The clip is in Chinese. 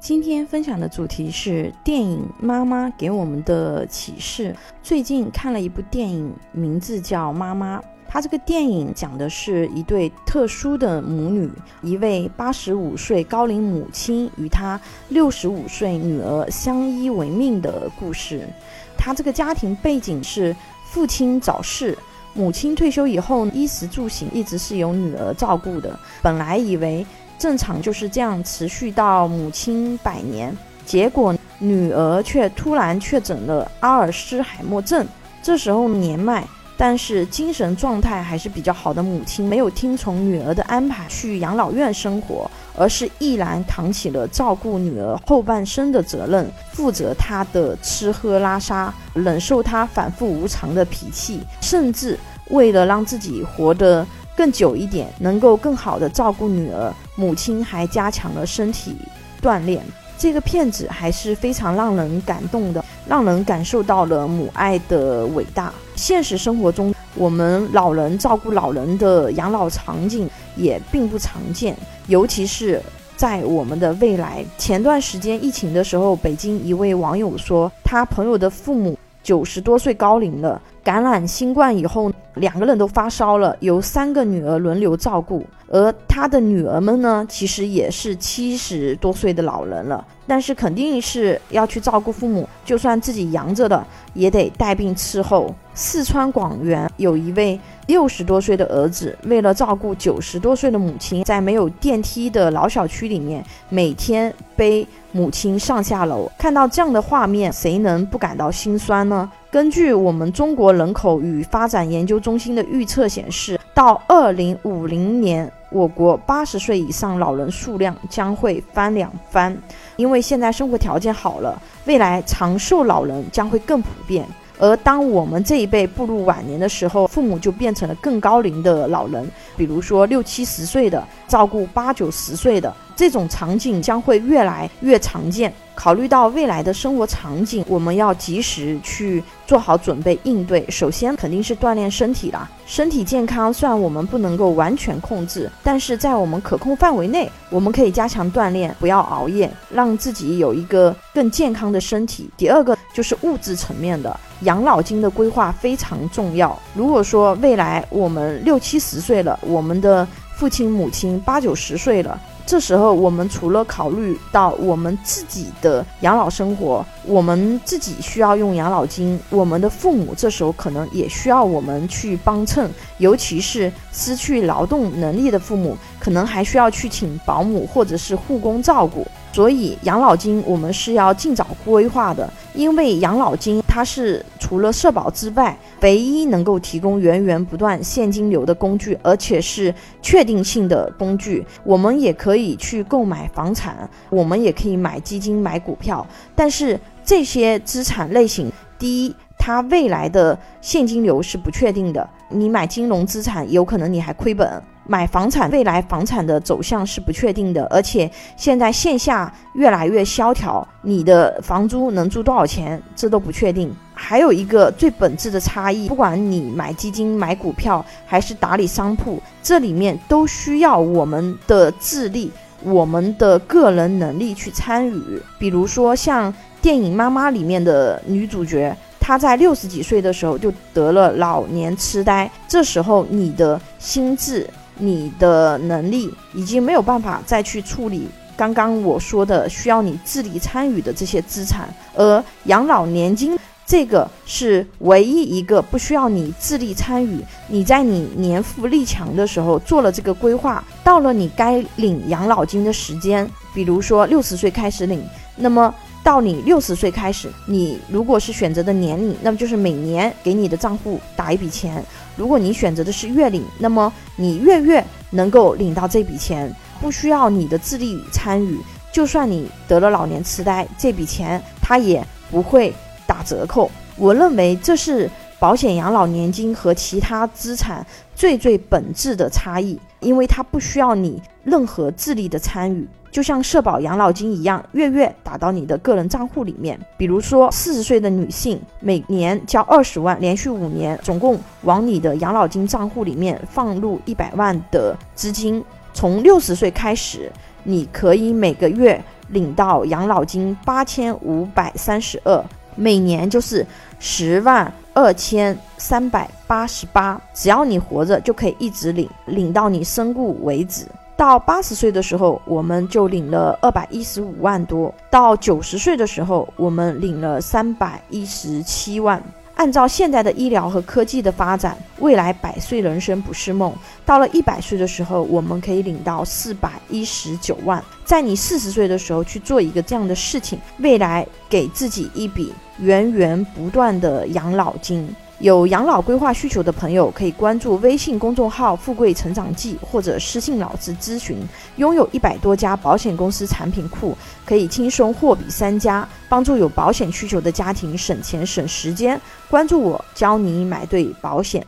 今天分享的主题是电影《妈妈》给我们的启示。最近看了一部电影，名字叫《妈妈》。它这个电影讲的是一对特殊的母女，一位八十五岁高龄母亲与她六十五岁女儿相依为命的故事。她这个家庭背景是父亲早逝，母亲退休以后衣食住行一直是由女儿照顾的。本来以为。正常就是这样持续到母亲百年，结果女儿却突然确诊了阿尔斯海默症。这时候年迈但是精神状态还是比较好的母亲，没有听从女儿的安排去养老院生活，而是毅然扛起了照顾女儿后半生的责任，负责她的吃喝拉撒，忍受她反复无常的脾气，甚至为了让自己活得。更久一点，能够更好的照顾女儿，母亲还加强了身体锻炼。这个片子还是非常让人感动的，让人感受到了母爱的伟大。现实生活中，我们老人照顾老人的养老场景也并不常见，尤其是在我们的未来。前段时间疫情的时候，北京一位网友说，他朋友的父母九十多岁高龄了。感染新冠以后，两个人都发烧了，由三个女儿轮流照顾。而他的女儿们呢，其实也是七十多岁的老人了，但是肯定是要去照顾父母，就算自己阳着的，也得带病伺候。四川广元有一位六十多岁的儿子，为了照顾九十多岁的母亲，在没有电梯的老小区里面，每天背母亲上下楼。看到这样的画面，谁能不感到心酸呢？根据我们中国人口与发展研究中心的预测显示，到二零五零年，我国八十岁以上老人数量将会翻两番。因为现在生活条件好了，未来长寿老人将会更普遍。而当我们这一辈步入晚年的时候，父母就变成了更高龄的老人，比如说六七十岁的照顾八九十岁的。这种场景将会越来越常见。考虑到未来的生活场景，我们要及时去做好准备应对。首先肯定是锻炼身体啦。身体健康虽然我们不能够完全控制，但是在我们可控范围内，我们可以加强锻炼，不要熬夜，让自己有一个更健康的身体。第二个就是物质层面的养老金的规划非常重要。如果说未来我们六七十岁了，我们的父亲母亲八九十岁了。这时候，我们除了考虑到我们自己的养老生活，我们自己需要用养老金，我们的父母这时候可能也需要我们去帮衬，尤其是失去劳动能力的父母，可能还需要去请保姆或者是护工照顾。所以，养老金我们是要尽早规划的，因为养老金它是除了社保之外，唯一能够提供源源不断现金流的工具，而且是确定性的工具。我们也可以去购买房产，我们也可以买基金、买股票，但是这些资产类型，第一，它未来的现金流是不确定的，你买金融资产，有可能你还亏本。买房产，未来房产的走向是不确定的，而且现在线下越来越萧条，你的房租能租多少钱，这都不确定。还有一个最本质的差异，不管你买基金、买股票，还是打理商铺，这里面都需要我们的智力、我们的个人能力去参与。比如说像电影《妈妈》里面的女主角。他在六十几岁的时候就得了老年痴呆，这时候你的心智、你的能力已经没有办法再去处理刚刚我说的需要你智力参与的这些资产，而养老年金这个是唯一一个不需要你智力参与，你在你年富力强的时候做了这个规划，到了你该领养老金的时间，比如说六十岁开始领，那么。到你六十岁开始，你如果是选择的年龄，那么就是每年给你的账户打一笔钱；如果你选择的是月领，那么你月月能够领到这笔钱，不需要你的智力参与。就算你得了老年痴呆，这笔钱它也不会打折扣。我认为这是保险养老年金和其他资产最最本质的差异，因为它不需要你任何智力的参与。就像社保养老金一样，月月打到你的个人账户里面。比如说，四十岁的女性每年交二十万，连续五年，总共往你的养老金账户里面放入一百万的资金。从六十岁开始，你可以每个月领到养老金八千五百三十二，每年就是十万二千三百八十八。只要你活着，就可以一直领，领到你身故为止。到八十岁的时候，我们就领了二百一十五万多；到九十岁的时候，我们领了三百一十七万。按照现在的医疗和科技的发展，未来百岁人生不是梦。到了一百岁的时候，我们可以领到四百一十九万。在你四十岁的时候去做一个这样的事情，未来给自己一笔源源不断的养老金。有养老规划需求的朋友，可以关注微信公众号“富贵成长记”或者私信老师咨询。拥有一百多家保险公司产品库，可以轻松货比三家，帮助有保险需求的家庭省钱省时间。关注我，教你买对保险。